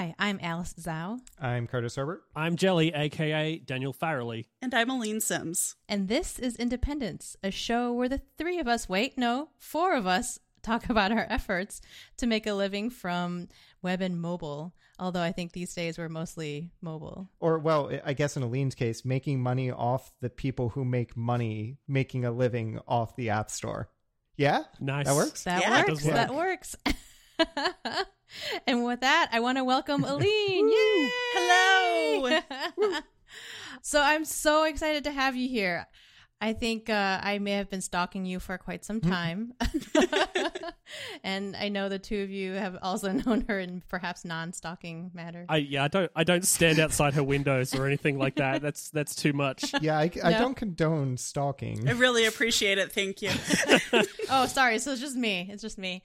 Hi, I'm Alice Zhao, I'm Curtis Herbert. I'm Jelly, aka Daniel Farrelly. And I'm Aline Sims. and this is Independence, a show where the three of us, wait, no, four of us, talk about our efforts to make a living from web and mobile. Although I think these days we're mostly mobile. Or, well, I guess in Aline's case, making money off the people who make money making a living off the App Store. Yeah? Nice. That works? That Yeah, it works. does That works. and with that, I want to welcome Aline. Yay! Hello. so I'm so excited to have you here. I think uh, I may have been stalking you for quite some time. and I know the two of you have also known her in perhaps non-stalking matters. I yeah, I don't I don't stand outside her windows or anything like that. That's that's too much. Yeah, I, I No. don't condone stalking. I really appreciate it. Thank you. oh, sorry. So it's just me. It's just me.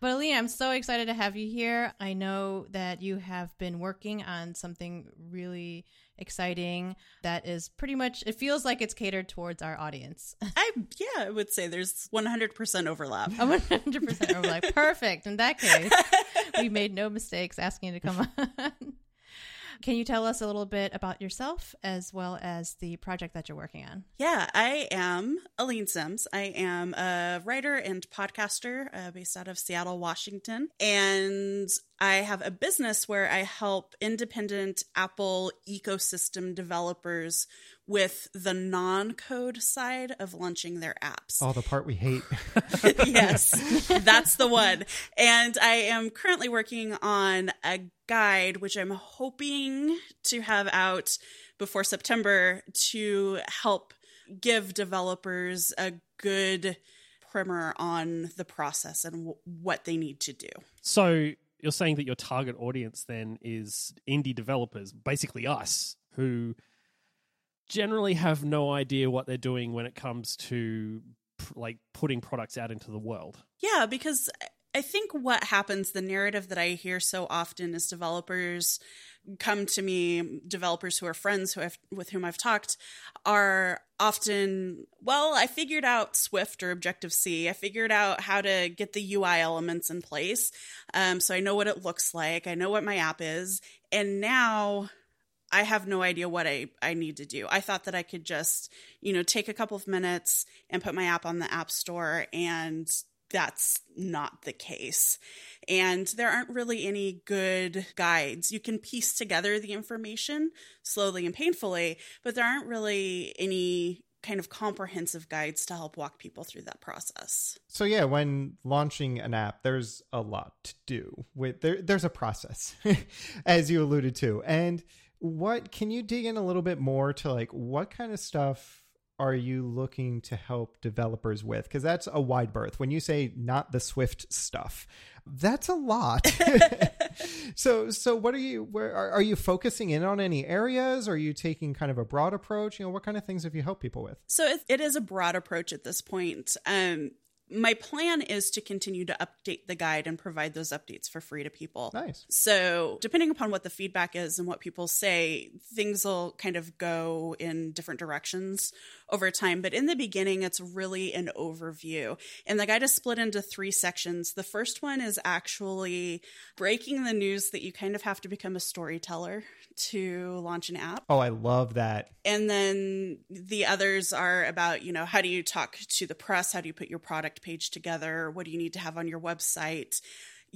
But Aline, I'm so excited to have you here. I know that you have been working on something really exciting that is pretty much it feels like it's catered towards our audience. I yeah, I would say there's 100% overlap. 100% overlap. Perfect. In that case, we made no mistakes asking you to come on. Can you tell us a little bit about yourself as well as the project that you're working on? Yeah, I am Aline Sims. I am a writer and podcaster uh, based out of Seattle, Washington. And I have a business where I help independent Apple ecosystem developers with the non code side of launching their apps. Oh, the part we hate. yes, that's the one. And I am currently working on a guide, which I'm hoping to have out before September to help give developers a good primer on the process and w- what they need to do. So you're saying that your target audience then is indie developers, basically us, who generally have no idea what they're doing when it comes to like putting products out into the world. Yeah, because I think what happens, the narrative that I hear so often is developers come to me, developers who are friends who I've, with whom I've talked, are often, well, I figured out Swift or Objective C. I figured out how to get the UI elements in place. Um, so I know what it looks like. I know what my app is. And now I have no idea what I, I need to do. I thought that I could just, you know, take a couple of minutes and put my app on the App Store, and that's not the case. And there aren't really any good guides. You can piece together the information slowly and painfully, but there aren't really any kind of comprehensive guides to help walk people through that process. So yeah, when launching an app, there's a lot to do. With there, there's a process, as you alluded to. And what can you dig in a little bit more to like what kind of stuff are you looking to help developers with? Because that's a wide berth. When you say not the Swift stuff, that's a lot. so so what are you where are, are you focusing in on any areas? Are you taking kind of a broad approach? You know, what kind of things have you helped people with? So it, it is a broad approach at this point. Um, my plan is to continue to update the guide and provide those updates for free to people. Nice. So, depending upon what the feedback is and what people say, things will kind of go in different directions over time. But in the beginning, it's really an overview. And the guide is split into three sections. The first one is actually breaking the news that you kind of have to become a storyteller to launch an app. Oh, I love that. And then the others are about, you know, how do you talk to the press? How do you put your product page together? What do you need to have on your website?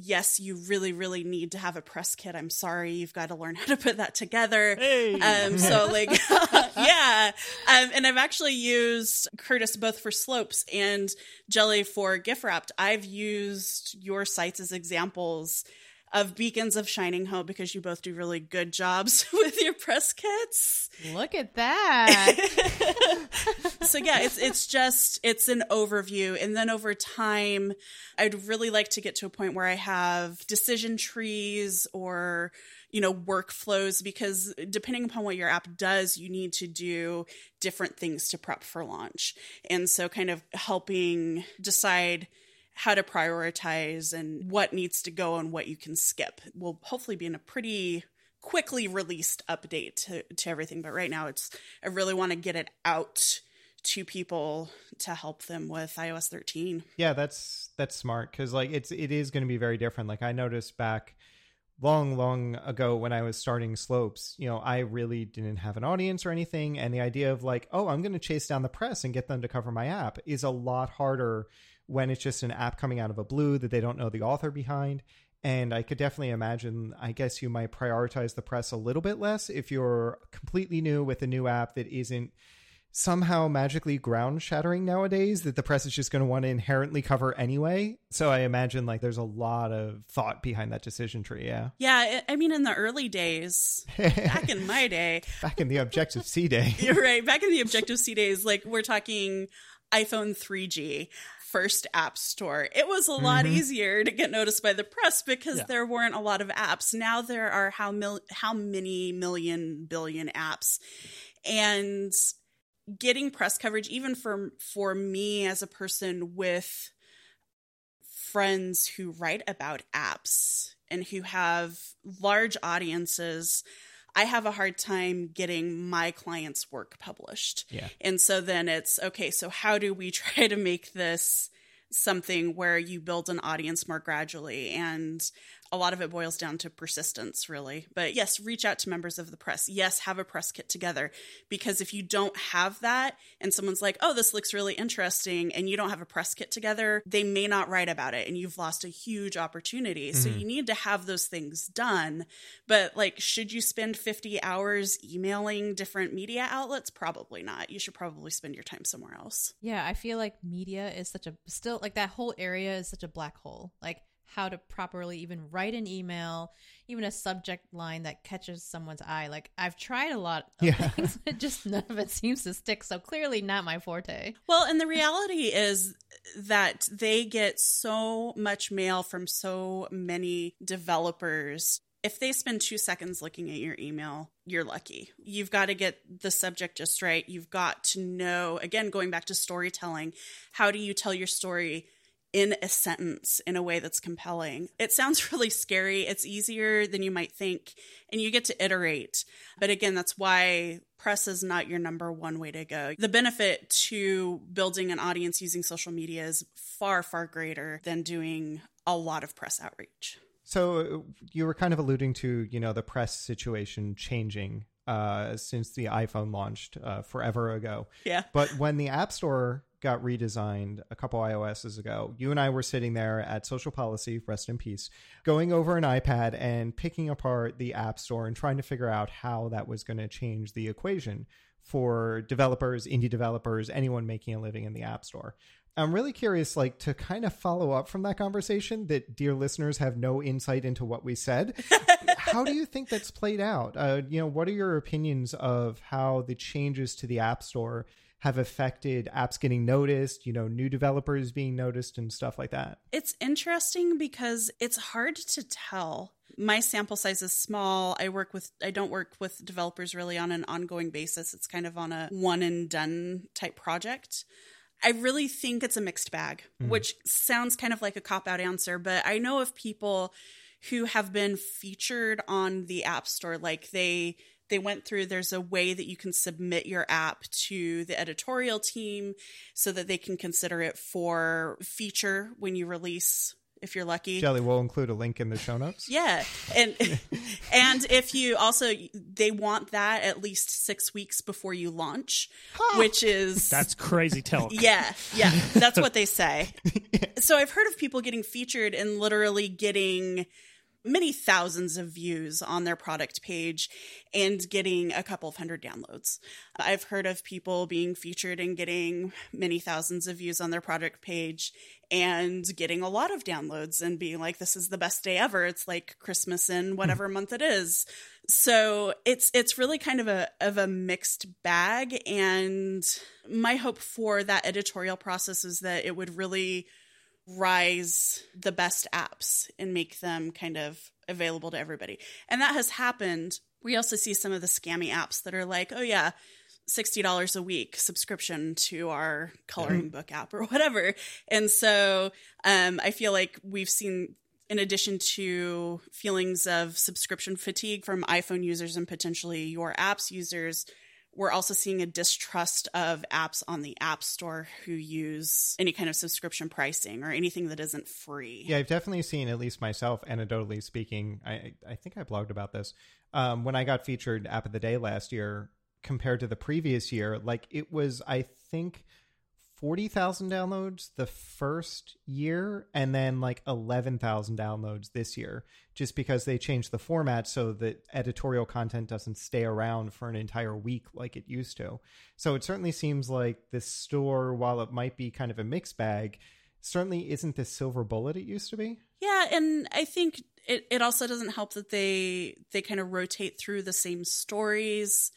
Yes, you really, really need to have a press kit. I'm sorry, you've got to learn how to put that together. Hey. Um, so like, yeah. Um, and I've actually used Curtis both for Slopes and Jelly for Gift Wrapped. I've used your sites as examples of beacons of shining hope because you both do really good jobs with your press kits. Look at that. so yeah, it's it's just it's an overview and then over time I'd really like to get to a point where I have decision trees or you know workflows because depending upon what your app does you need to do different things to prep for launch. And so kind of helping decide how to prioritize and what needs to go and what you can skip will hopefully be in a pretty quickly released update to, to everything but right now it's i really want to get it out to people to help them with iOS 13. Yeah, that's that's smart because like it's it is going to be very different. Like I noticed back long long ago when I was starting Slopes, you know, I really didn't have an audience or anything, and the idea of like, oh, I'm going to chase down the press and get them to cover my app is a lot harder when it's just an app coming out of a blue that they don't know the author behind. And I could definitely imagine, I guess you might prioritize the press a little bit less if you're completely new with a new app that isn't somehow magically ground shattering nowadays that the press is just going to want to inherently cover anyway. So I imagine like there's a lot of thought behind that decision tree. Yeah. Yeah. I mean, in the early days, back in my day, back in the Objective C day. You're right. Back in the Objective C days, like we're talking iPhone 3G first app store. It was a lot mm-hmm. easier to get noticed by the press because yeah. there weren't a lot of apps. Now there are how mil- how many million billion apps. And getting press coverage even for for me as a person with friends who write about apps and who have large audiences I have a hard time getting my clients' work published. Yeah. And so then it's okay, so how do we try to make this something where you build an audience more gradually and a lot of it boils down to persistence, really. But yes, reach out to members of the press. Yes, have a press kit together. Because if you don't have that and someone's like, oh, this looks really interesting, and you don't have a press kit together, they may not write about it and you've lost a huge opportunity. Mm-hmm. So you need to have those things done. But like, should you spend 50 hours emailing different media outlets? Probably not. You should probably spend your time somewhere else. Yeah, I feel like media is such a still like that whole area is such a black hole. Like, how to properly even write an email, even a subject line that catches someone's eye. Like I've tried a lot of yeah. things, but just none of it seems to stick. So clearly not my forte. Well, and the reality is that they get so much mail from so many developers if they spend two seconds looking at your email, you're lucky. You've got to get the subject just right. You've got to know, again, going back to storytelling, how do you tell your story in a sentence in a way that's compelling. It sounds really scary. It's easier than you might think, and you get to iterate. But again, that's why press is not your number one way to go. The benefit to building an audience using social media is far, far greater than doing a lot of press outreach. So you were kind of alluding to, you know, the press situation changing uh, since the iPhone launched uh, forever ago. Yeah. But when the App Store got redesigned a couple iOSs ago, you and I were sitting there at Social Policy, rest in peace, going over an iPad and picking apart the App Store and trying to figure out how that was going to change the equation for developers, indie developers, anyone making a living in the App Store. I'm really curious, like, to kind of follow up from that conversation that dear listeners have no insight into what we said. how do you think that's played out? Uh, you know, what are your opinions of how the changes to the App Store have affected apps getting noticed, you know, new developers being noticed and stuff like that? It's interesting because it's hard to tell. My sample size is small. I work with I don't work with developers really on an ongoing basis. It's kind of on a one and done type project. I really think it's a mixed bag, mm-hmm. which sounds kind of like a cop out answer, but I know of people who have been featured on the App Store like they they went through there's a way that you can submit your app to the editorial team so that they can consider it for feature when you release if you're lucky. Jelly will include a link in the show notes. Yeah. And and if you also they want that at least 6 weeks before you launch, huh. which is That's crazy talk. Yeah. Yeah. That's what they say. So I've heard of people getting featured and literally getting many thousands of views on their product page and getting a couple of hundred downloads. I've heard of people being featured and getting many thousands of views on their product page and getting a lot of downloads and being like this is the best day ever. It's like Christmas in whatever mm. month it is. So it's it's really kind of a of a mixed bag and my hope for that editorial process is that it would really rise the best apps and make them kind of available to everybody. And that has happened. We also see some of the scammy apps that are like, oh, yeah, $60 a week subscription to our coloring mm-hmm. book app or whatever. And so um, I feel like we've seen, in addition to feelings of subscription fatigue from iPhone users and potentially your apps users, we're also seeing a distrust of apps on the App Store who use any kind of subscription pricing or anything that isn't free. Yeah, I've definitely seen, at least myself, anecdotally speaking, I, I think I blogged about this. Um, when I got featured App of the Day last year, compared to the previous year, like it was, I think, 40,000 downloads the first year and then like 11,000 downloads this year just because they changed the format so that editorial content doesn't stay around for an entire week like it used to. So it certainly seems like this store while it might be kind of a mixed bag certainly isn't the silver bullet it used to be. Yeah, and I think it, it also doesn't help that they they kind of rotate through the same stories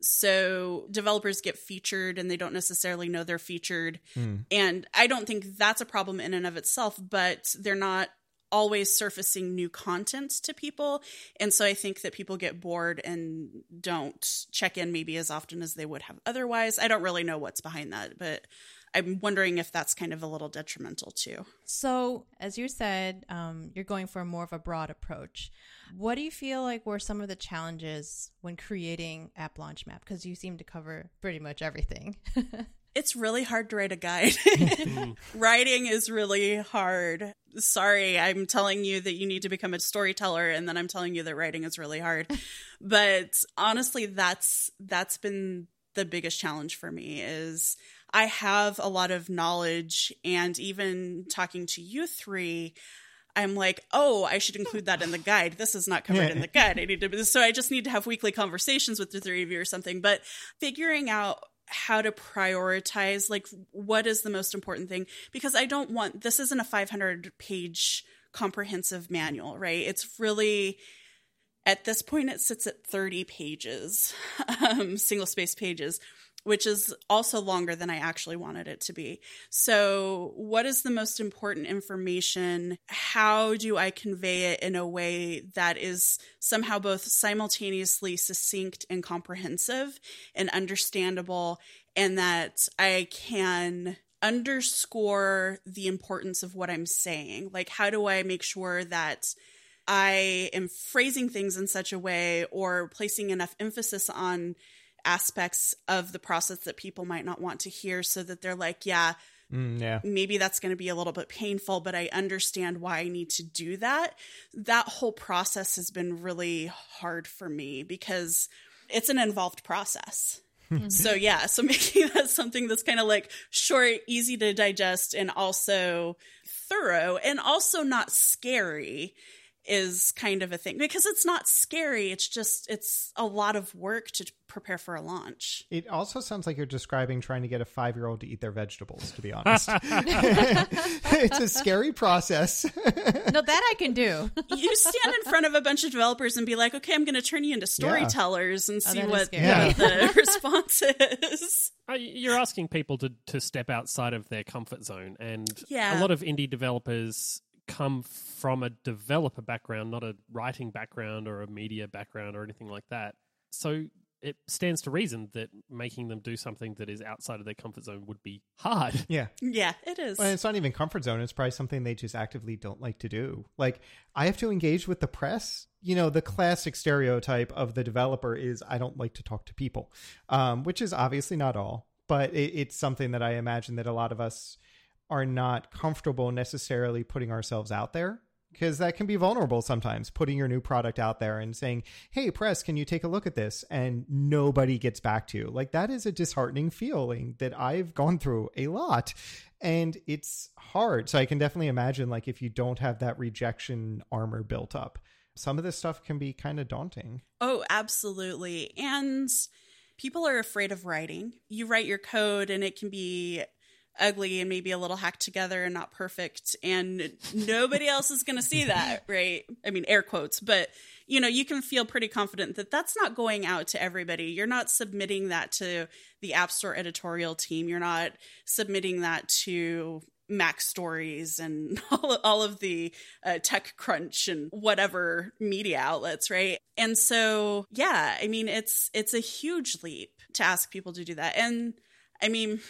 so developers get featured and they don't necessarily know they're featured. Mm. And I don't think that's a problem in and of itself, but they're not always surfacing new content to people. And so I think that people get bored and don't check in maybe as often as they would have otherwise. I don't really know what's behind that, but I'm wondering if that's kind of a little detrimental too. So, as you said, um, you're going for more of a broad approach. What do you feel like were some of the challenges when creating App Launch Map? Because you seem to cover pretty much everything. it's really hard to write a guide. Writing is really hard. Sorry, I'm telling you that you need to become a storyteller and then I'm telling you that writing is really hard. but honestly, that's that's been the biggest challenge for me is I have a lot of knowledge and even talking to you three I'm like, oh, I should include that in the guide. This is not covered in the guide. I need to, so I just need to have weekly conversations with the three of you or something. But figuring out how to prioritize, like, what is the most important thing? Because I don't want this isn't a 500 page comprehensive manual, right? It's really at this point it sits at 30 pages, um, single space pages which is also longer than I actually wanted it to be. So, what is the most important information? How do I convey it in a way that is somehow both simultaneously succinct and comprehensive and understandable, and that I can underscore the importance of what I'm saying? Like, how do I make sure that I am phrasing things in such a way or placing enough emphasis on aspects of the process that people might not want to hear so that they're like, yeah, Mm, yeah. Maybe that's going to be a little bit painful, but I understand why I need to do that. That whole process has been really hard for me because it's an involved process. so, yeah, so making that something that's kind of like short, easy to digest, and also thorough and also not scary is kind of a thing because it's not scary. It's just, it's a lot of work to prepare for a launch. It also sounds like you're describing trying to get a five year old to eat their vegetables, to be honest. it's a scary process. no, that I can do. you stand in front of a bunch of developers and be like, okay, I'm going to turn you into storytellers oh, yeah. and see oh, what yeah. the response is. Uh, you're asking people to, to step outside of their comfort zone. And yeah. a lot of indie developers come from a developer background, not a writing background or a media background or anything like that. So it stands to reason that making them do something that is outside of their comfort zone would be hard. Yeah. Yeah, it is. Well, it's not even comfort zone. It's probably something they just actively don't like to do. Like, I have to engage with the press. You know, the classic stereotype of the developer is I don't like to talk to people, um, which is obviously not all, but it, it's something that I imagine that a lot of us are not comfortable necessarily putting ourselves out there because that can be vulnerable sometimes putting your new product out there and saying hey press can you take a look at this? and nobody gets back to you. Like that is a disheartening feeling that i've gone through a lot and it's hard. So i can definitely imagine like if you don't have that rejection armor built up some of this stuff can be kind of daunting. Oh absolutely. And people are afraid of writing. You write your code and it can be ugly and maybe a little hacked together and not perfect and nobody else is going to see that right i mean air quotes but you know you can feel pretty confident that that's not going out to everybody you're not submitting that to the app store editorial team you're not submitting that to MacStories and all, all of the uh, TechCrunch and whatever media outlets, right? And so, yeah, I mean, it's it's a huge leap to ask people to do that. And I mean,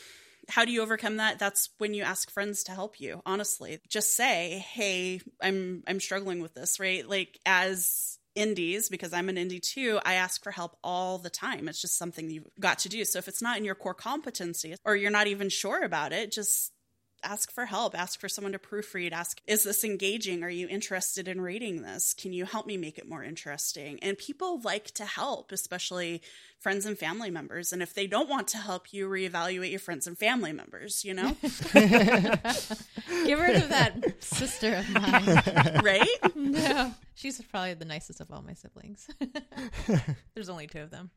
how do you overcome that that's when you ask friends to help you honestly just say hey i'm i'm struggling with this right like as indies, because I'm an indie too, I ask for help all the time. It's just something you've got to do. So if it's not in your core competency or you're not even sure about it, just ask for help ask for someone to proofread ask is this engaging? Are you interested in reading this? Can you help me make it more interesting? And people like to help especially friends and family members. And if they don't want to help you reevaluate your friends and family members you know? Get rid of that sister of mine. right? No, she's probably the nicest of all my siblings. There's only two of them.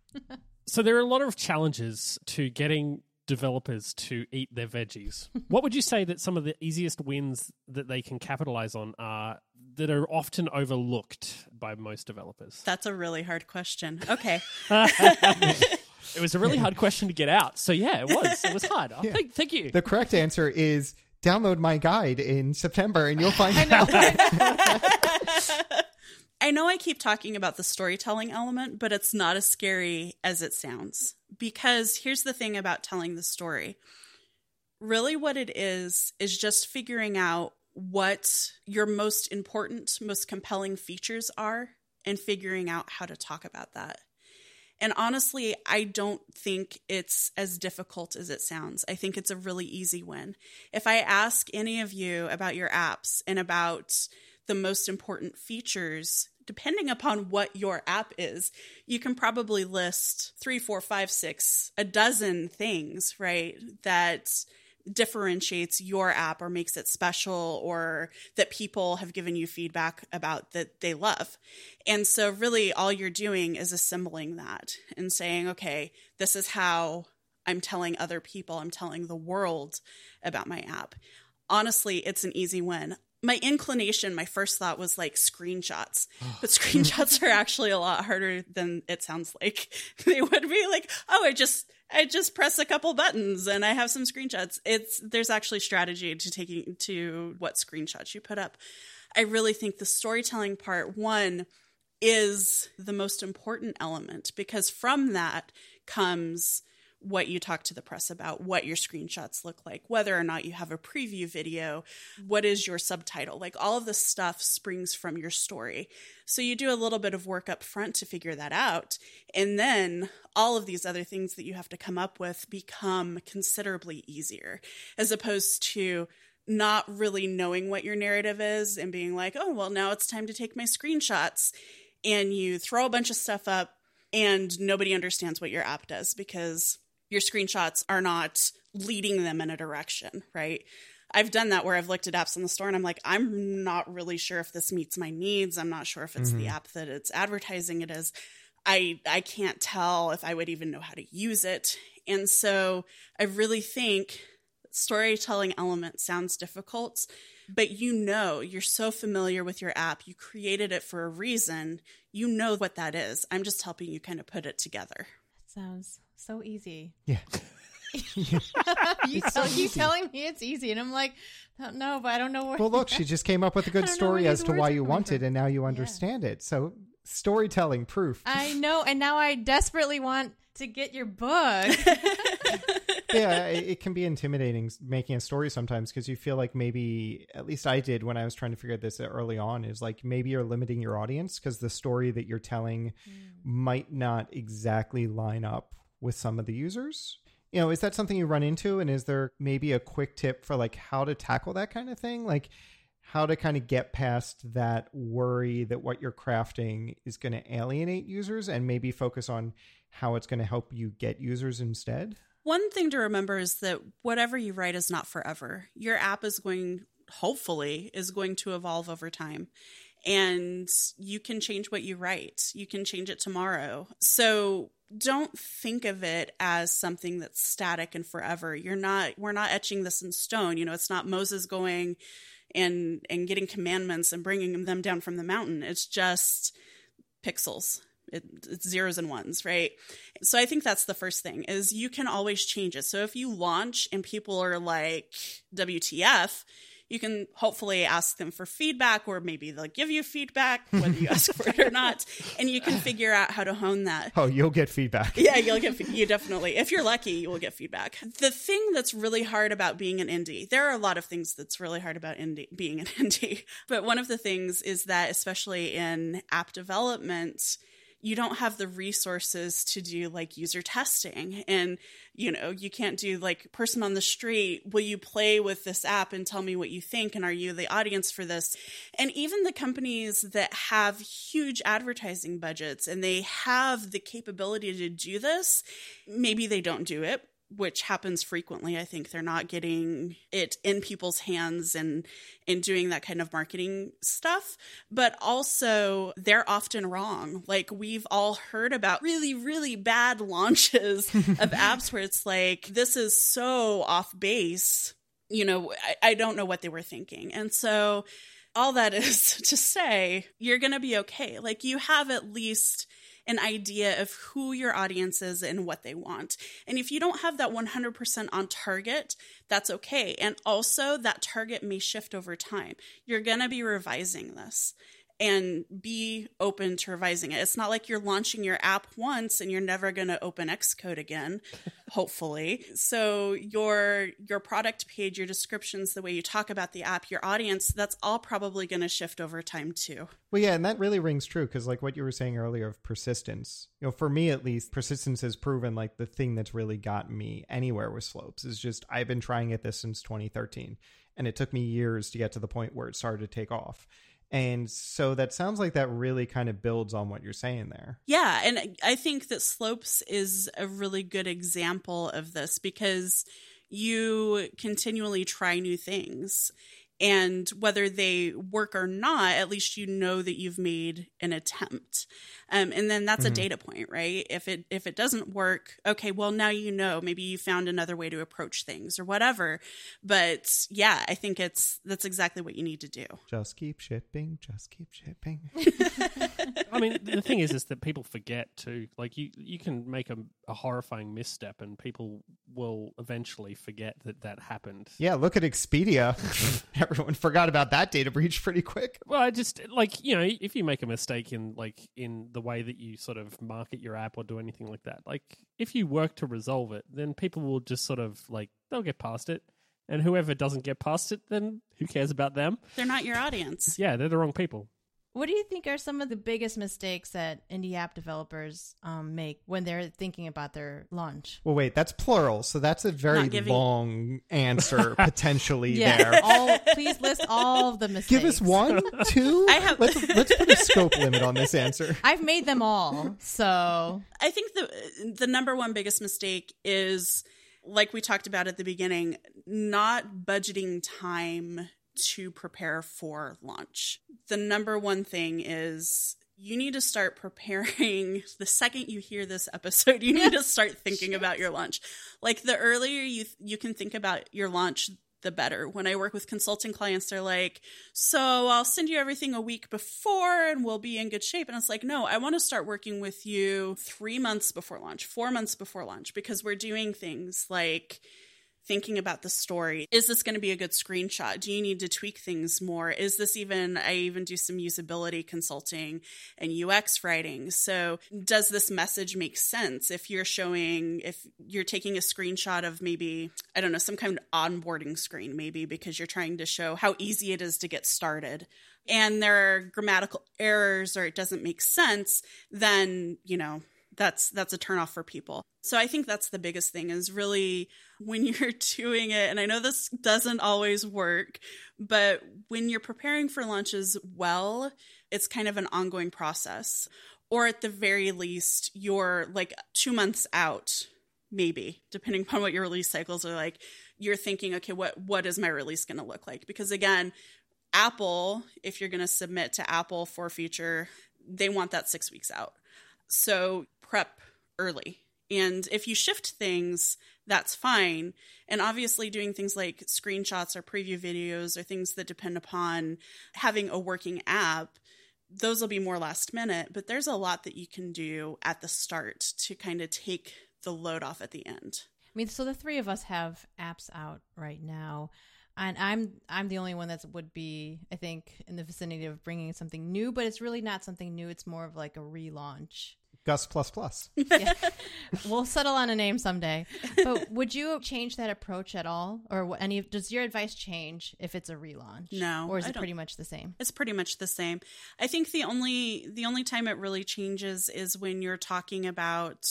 So there are a lot of challenges to getting developers to eat their veggies. what would you say that some of the easiest wins that they can capitalize on are that are often overlooked by most developers? that's a really hard question okay It was a really hard question to get out. So yeah, it was. It was hard. Oh, thank, thank you. The correct answer is download my guide in September and you'll find I out. I know I keep talking about the storytelling element, but it's not as scary as it sounds. Because here's the thing about telling the story really, what it is, is just figuring out what your most important, most compelling features are and figuring out how to talk about that. And honestly, I don't think it's as difficult as it sounds. I think it's a really easy win. If I ask any of you about your apps and about the most important features, depending upon what your app is, you can probably list three, four, five, six, a dozen things, right? That differentiates your app or makes it special or that people have given you feedback about that they love. And so, really, all you're doing is assembling that and saying, okay, this is how I'm telling other people, I'm telling the world about my app. Honestly, it's an easy win. My inclination, my first thought was like screenshots, but screenshots are actually a lot harder than it sounds like. They would be like, oh, I just I just press a couple buttons and I have some screenshots. It's there's actually strategy to taking to what screenshots you put up. I really think the storytelling part one is the most important element because from that comes what you talk to the press about, what your screenshots look like, whether or not you have a preview video, what is your subtitle. Like all of this stuff springs from your story. So you do a little bit of work up front to figure that out. And then all of these other things that you have to come up with become considerably easier as opposed to not really knowing what your narrative is and being like, oh, well, now it's time to take my screenshots. And you throw a bunch of stuff up and nobody understands what your app does because your screenshots are not leading them in a direction, right? I've done that where I've looked at apps in the store and I'm like, I'm not really sure if this meets my needs. I'm not sure if it's the mm-hmm. app that it's advertising it is. I I can't tell if I would even know how to use it. And so I really think storytelling element sounds difficult, but you know, you're so familiar with your app. You created it for a reason. You know what that is. I'm just helping you kind of put it together. Sounds so easy. Yeah. you so tell, easy. telling me it's easy, and I'm like, no, but I don't know where. Well, look, she just came up with a good story as to why you want it, and now you understand it. So, storytelling proof. I know, and now I desperately want to get your book. yeah, it, it can be intimidating making a story sometimes because you feel like maybe, at least I did when I was trying to figure this out early on, is like maybe you're limiting your audience because the story that you're telling mm. might not exactly line up with some of the users. You know, is that something you run into? And is there maybe a quick tip for like how to tackle that kind of thing? Like, how to kind of get past that worry that what you're crafting is going to alienate users and maybe focus on how it's going to help you get users instead? One thing to remember is that whatever you write is not forever. Your app is going, hopefully, is going to evolve over time. And you can change what you write. You can change it tomorrow. So don't think of it as something that's static and forever. You're not, we're not etching this in stone. You know, it's not Moses going and, and getting commandments and bringing them down from the mountain. It's just pixels. It, it's zeros and ones, right? So I think that's the first thing is you can always change it. So if you launch and people are like WTF, you can hopefully ask them for feedback or maybe they'll give you feedback whether you ask for it or not and you can figure out how to hone that Oh, you'll get feedback. yeah you'll get you definitely if you're lucky you will get feedback the thing that's really hard about being an indie there are a lot of things that's really hard about indie being an indie but one of the things is that especially in app development you don't have the resources to do like user testing. And you know you can't do like person on the street will you play with this app and tell me what you think and are you the audience for this? And even the companies that have huge advertising budgets and they have the capability to do this maybe they don't do it which happens frequently. I think they're not getting it in people's hands and in doing that kind of marketing stuff. But also, they're often wrong. Like we've all heard about really, really bad launches of apps where it's like, this is so off base. You know, I, I don't know what they were thinking. And so, all that is to say, you're going to be okay. Like you have at least an idea of who your audience is and what they want. And if you don't have that 100% on target, that's okay. And also, that target may shift over time. You're going to be revising this and be open to revising it. It's not like you're launching your app once and you're never going to open Xcode again, hopefully. So your your product page, your descriptions, the way you talk about the app, your audience, that's all probably going to shift over time too. Well, yeah, and that really rings true because, like what you were saying earlier of persistence, you know, for me at least, persistence has proven like the thing that's really got me anywhere with Slopes is just I've been trying at this since 2013, and it took me years to get to the point where it started to take off. And so that sounds like that really kind of builds on what you're saying there. Yeah, and I think that Slopes is a really good example of this because you continually try new things. And whether they work or not, at least you know that you've made an attempt. Um, and then that's Mhm. a data point, right? If it if it doesn't work, okay, well now you know. Maybe you found another way to approach things or whatever. But yeah, I think it's that's exactly what you need to do. Just keep shipping, just keep shipping. I mean, the thing is, is that people forget to Like you, you can make a, a horrifying misstep, and people will eventually forget that that happened. Yeah, look at Expedia. Everyone forgot about that data breach pretty quick. Well, I just like you know, if you make a mistake in like in the way that you sort of market your app or do anything like that, like if you work to resolve it, then people will just sort of like they'll get past it, and whoever doesn't get past it, then who cares about them? They're not your audience. Yeah, they're the wrong people. What do you think are some of the biggest mistakes that indie app developers um, make when they're thinking about their launch? Well, wait, that's plural, so that's a very giving- long answer potentially Yeah, there. all, please list all of the mistakes. Give us one, two. I have- let's let's put a scope limit on this answer. I've made them all, so I think the the number one biggest mistake is like we talked about at the beginning, not budgeting time to prepare for launch. The number one thing is you need to start preparing the second you hear this episode you need to start thinking about your launch. Like the earlier you you can think about your launch the better. When i work with consulting clients they're like so i'll send you everything a week before and we'll be in good shape. And it's like no i want to start working with you three months before launch four months before launch because we're doing things like thinking about the story. Is this going to be a good screenshot? Do you need to tweak things more? Is this even, I even do some usability consulting and UX writing. So, does this message make sense if you're showing, if you're taking a screenshot of maybe, I don't know, some kind of onboarding screen, maybe because you're trying to show how easy it is to get started? And there are grammatical errors or it doesn't make sense, then, you know, that's that's a turnoff for people. So I think that's the biggest thing is really when you're doing it and I know this doesn't always work, but when you're preparing for launches well, it's kind of an ongoing process. Or at the very least, you're like 2 months out maybe, depending upon what your release cycles are like. You're thinking, okay, what what is my release going to look like? Because again, Apple, if you're going to submit to Apple for feature, they want that 6 weeks out. So prep early. And if you shift things, that's fine. And obviously, doing things like screenshots or preview videos or things that depend upon having a working app, those will be more last minute. But there's a lot that you can do at the start to kind of take the load off at the end. I mean, so the three of us have apps out right now. and I'm I'm the only one that would be I think in the vicinity of bringing something new, but it's really not something new. It's more of like a relaunch. Gus plus plus. Yeah. we'll settle on a name someday. But would you change that approach at all, or any? Does your advice change if it's a relaunch? No, or is I it pretty much the same? It's pretty much the same. I think the only the only time it really changes is when you're talking about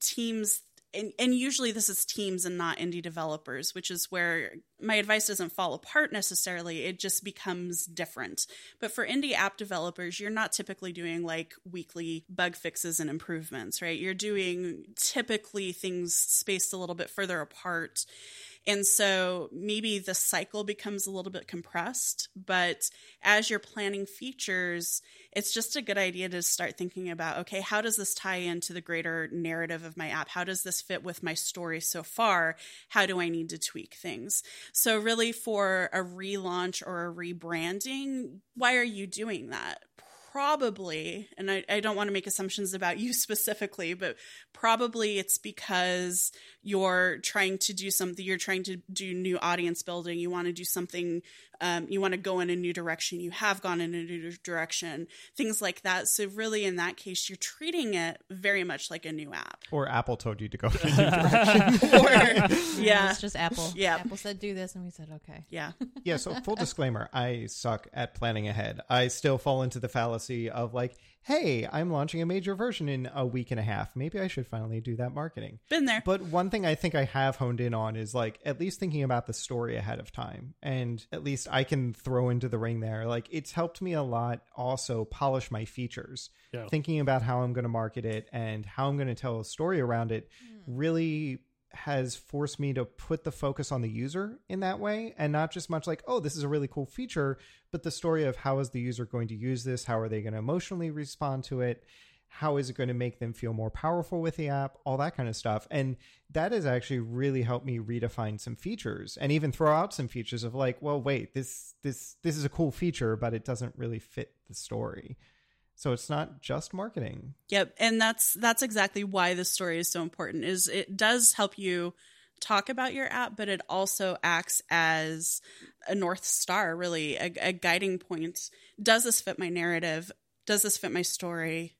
teams and, and usually this is teams and not indie developers, which is where my advice doesn't fall apart necessarily. It just becomes different. But for indie app developers, you're not typically doing like weekly bug fixes and improvements, right? You're doing typically things spaced a little bit further apart. And so maybe the cycle becomes a little bit compressed, but as you're planning features, it's just a good idea to start thinking about okay, how does this tie into the greater narrative of my app? How does this fit with my story so far? How do I need to tweak things? So, really, for a relaunch or a rebranding, why are you doing that? Probably, and I, I don't want to make assumptions about you specifically, but probably it's because you're trying to do something, you're trying to do new audience building, you want to do something, um, you want to go in a new direction, you have gone in a new direction, things like that. So, really, in that case, you're treating it very much like a new app. Or Apple told you to go in a new direction. Or, yeah, it's just Apple. Yeah. Apple said do this, and we said okay. yeah. yeah, so full disclaimer, I suck at planning ahead. I still fall into the fallacy of like, hey, I'm launching a major version in a week and a half. Maybe I should finally do that marketing. Been there. But one thing I think I have honed in on is like at least thinking about the story ahead of time. And at least I can throw into the ring there. Like it's helped me a lot also polish my features. Yeah. Thinking about how I'm going to market it and how I'm going to tell a story around it hmm. really has forced me to put the focus on the user in that way and not just much like oh this is a really cool feature but the story of how is the user going to use this? How are they going to emotionally respond to it? How is it going to make them feel more powerful with the app? All that kind of stuff. And that has actually really helped me redefine some features and even throw out some features of like well wait this this this is a cool feature but it doesn't really fit the story so it's not just marketing Yep, and that's that's exactly why this story is so important. Is it does help you talk about your app, but it also acts as a north star, really a, a guiding point. Does this fit my narrative? Does this fit my story?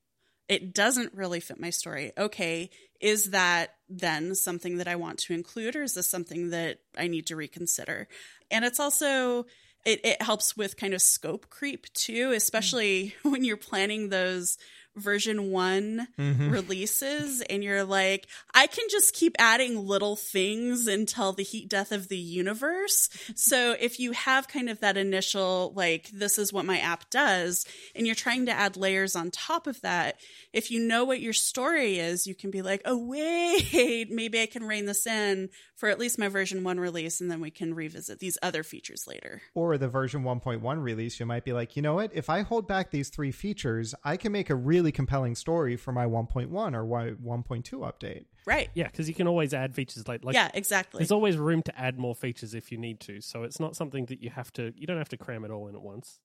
It doesn't really fit my story. Okay, is that then something that I want to include, or is this something that I need to reconsider? And it's also it, it helps with kind of scope creep too, especially when you're planning those version one mm-hmm. releases and you're like, I can just keep adding little things until the heat death of the universe. so if you have kind of that initial, like, this is what my app does, and you're trying to add layers on top of that, if you know what your story is, you can be like, oh, wait, maybe I can rein this in for at least my version one release, and then we can revisit these other features later. or the version 1.1 release, you might be like, you know what? If I hold back these three features, I can make a really compelling story for my 1.1 or 1.2 update. Right. Yeah, because you can always add features like like yeah, exactly. there's always room to add more features if you need to. So it's not something that you have to you don't have to cram it all in at once.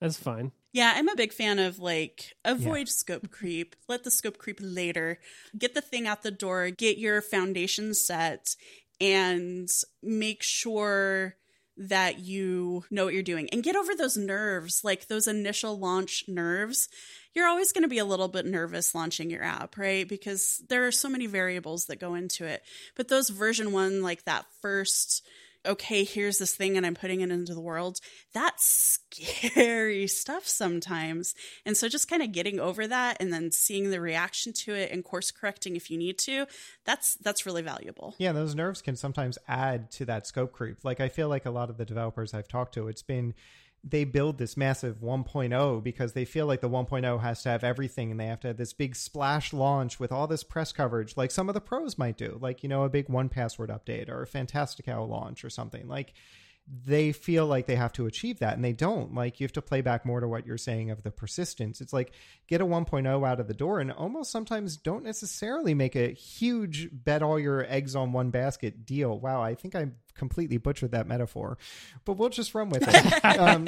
That's fine. Yeah, I'm a big fan of like avoid scope creep. Let the scope creep later. Get the thing out the door, get your foundation set, and make sure that you know what you're doing and get over those nerves, like those initial launch nerves. You're always going to be a little bit nervous launching your app, right? Because there are so many variables that go into it. But those version one, like that first okay, here's this thing and I'm putting it into the world. That's scary stuff sometimes. And so just kind of getting over that and then seeing the reaction to it and course correcting if you need to, that's that's really valuable. Yeah, those nerves can sometimes add to that scope creep. Like I feel like a lot of the developers I've talked to, it's been they build this massive 1.0 because they feel like the 1.0 has to have everything and they have to have this big splash launch with all this press coverage like some of the pros might do like you know a big 1Password update or a Fantastical launch or something. Like they feel like they have to achieve that and they don't. Like you have to play back more to what you're saying of the persistence. It's like get a 1.0 out of the door and almost sometimes don't necessarily make a huge bet all your eggs on one basket deal. Wow i think i've completely butchered that metaphor, but we'll just run with it. um,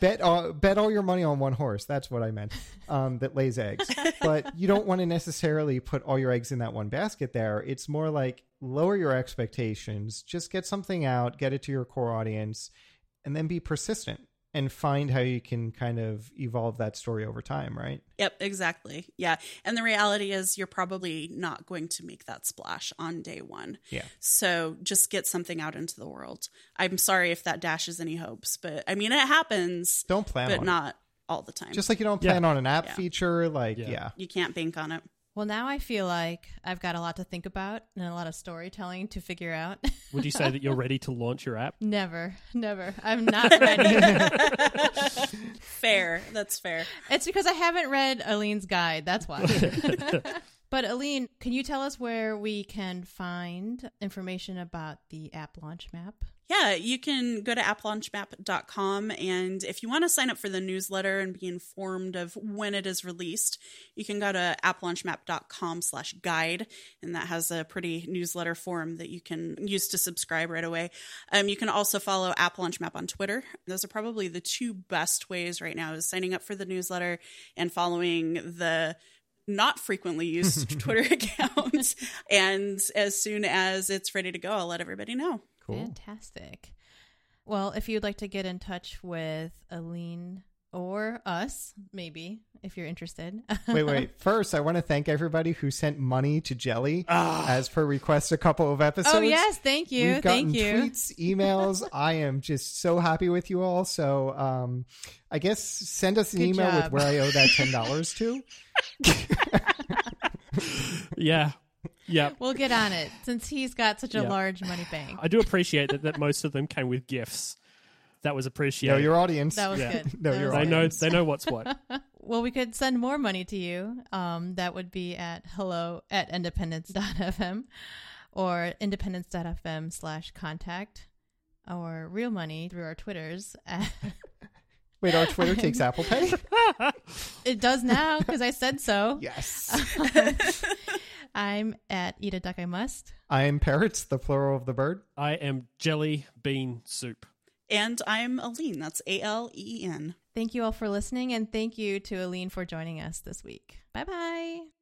bet all, bet all your money on one horse. That's what I meant. Um, that lays eggs, but you don't want to necessarily put all your eggs in that one basket. There, it's more like lower your expectations. Just get something out, get it to your core audience, and then be persistent and find how you can kind of evolve that story over time, right? Yep, exactly. Yeah. And the reality is you're probably not going to make that splash on day one. Yeah. So just get something out into the world. I'm sorry if that dashes any hopes, but I mean, it happens, Don't plan but on not all the time. Just like you don't plan on an app Yeah. feature, like Yeah. yeah. you can't bank on it. Well, now I feel like I've got a lot to think about and a lot of storytelling to figure out. Would you say that you're ready to launch your app? never, never. I'm not ready. Fair. That's fair. it's because I haven't read Aline's guide. That's why. but Aleen, can you tell us where we can find information about the app launch map? Yeah, you can go to applaunchmap.com and if you want to sign up for the newsletter and be informed of when it is released, you can go to applaunchmap.com slash guide and that has a pretty newsletter form that you can use to subscribe right away. Um, you can also follow App Launch Map on Twitter. Those are probably the two best ways right now is signing up for the newsletter and following the not frequently used Twitter account. And as soon as it's ready to go, I'll let everybody know. Cool. Fantastic. Well, if you'd like to get in touch with Aleen or us, maybe, if you're interested. wait, wait. First, I want to thank everybody who sent money to Jelly as per request a couple of episodes. oh, yes. Thank you. We've gotten Thank you. tweets, emails. I am just so happy with you all. So, um, I guess send us an Good email with where I owe that ten dollars to. Yeah. Yeah. We'll get on it since he's got such a Yeah. large money bank. I do appreciate that, that most of them came with gifts. That was Know appreciated. your audience. That was Yeah. good. No, That you're was they know they know what's what. Well, we could send more money to you. Um, that would be at hello at independence.fm or independence.fm slash contact or real money through our Twitters. Wait, our Twitter takes Apple Pay. it does now because I said so. yes, I'm at Eat a Duck I Must. I am parrots, the plural of the bird. I am jelly bean soup. And I'm Aleen. That's A L E E N. Thank you all for listening and thank you to Aleen for joining us this week. Bye bye.